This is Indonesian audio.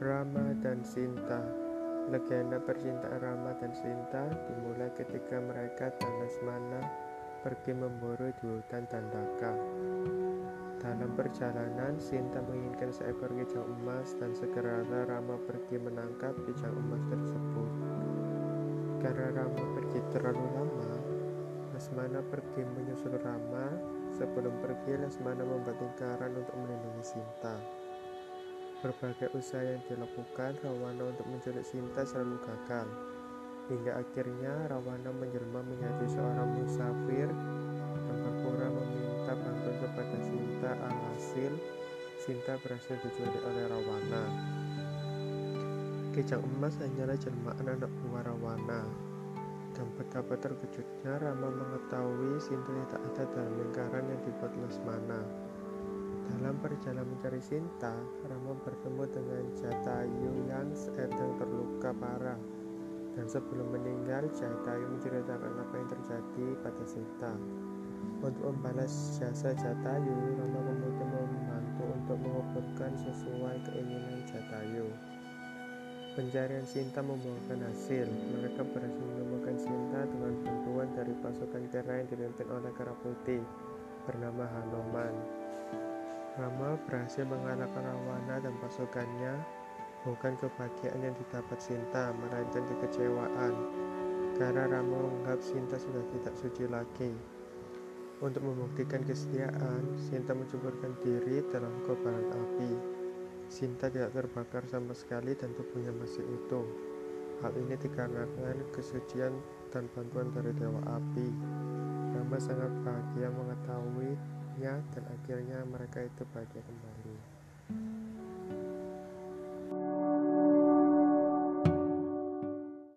Rama dan Sinta Legenda percintaan Rama dan Sinta dimulai ketika mereka dan Lesmana pergi memburu di hutan Dandaka. Dalam perjalanan, Sinta menginginkan seekor kijang emas dan segeralah Rama pergi menangkap kijang emas tersebut. Karena Rama pergi terlalu lama, Lesmana pergi menyusul Rama. Sebelum pergi, Lesmana membuat lingkaran untuk melindungi Sinta. Berbagai usaha yang dilakukan Rawana untuk menculik Sinta selalu gagal. Hingga akhirnya Rawana menjelma menjadi seorang musafir dan berpura meminta bantuan kepada Sinta alhasil Sinta berhasil diculik oleh Rawana. Kijang emas hanyalah jelmaan anak buah Rawana. Dan betapa terkejutnya Rama mengetahui Sinta tidak ada dalam lingkaran yang dibuat Lesmana. Dalam perjalanan mencari Sinta, Rama bertemu dengan Jatayu yang sedang terluka parah. Dan sebelum meninggal, Jatayu menceritakan apa yang terjadi pada Sinta. Untuk membalas jasa Jatayu, Rama kemudian membantu untuk menguburkan sesuai keinginan Jatayu. Pencarian Sinta membuahkan hasil. Mereka berhasil menemukan Sinta dengan bantuan dari pasukan kera yang dipimpin oleh kera putih bernama Hanoman. Rama berhasil mengalahkan Rawana dan pasukannya bukan kebahagiaan yang didapat Sinta, melainkan kekecewaan karena Rama menganggap Sinta sudah tidak suci lagi. Untuk membuktikan kesetiaan, Sinta menceburkan diri dalam kobaran api. Sinta tidak terbakar sama sekali dan tubuhnya masih utuh. Hal ini dikarenakan kesucian dan bantuan dari Dewa Api. Rama sangat bahagia mengetahui dan akhirnya mereka itu bahagia kembali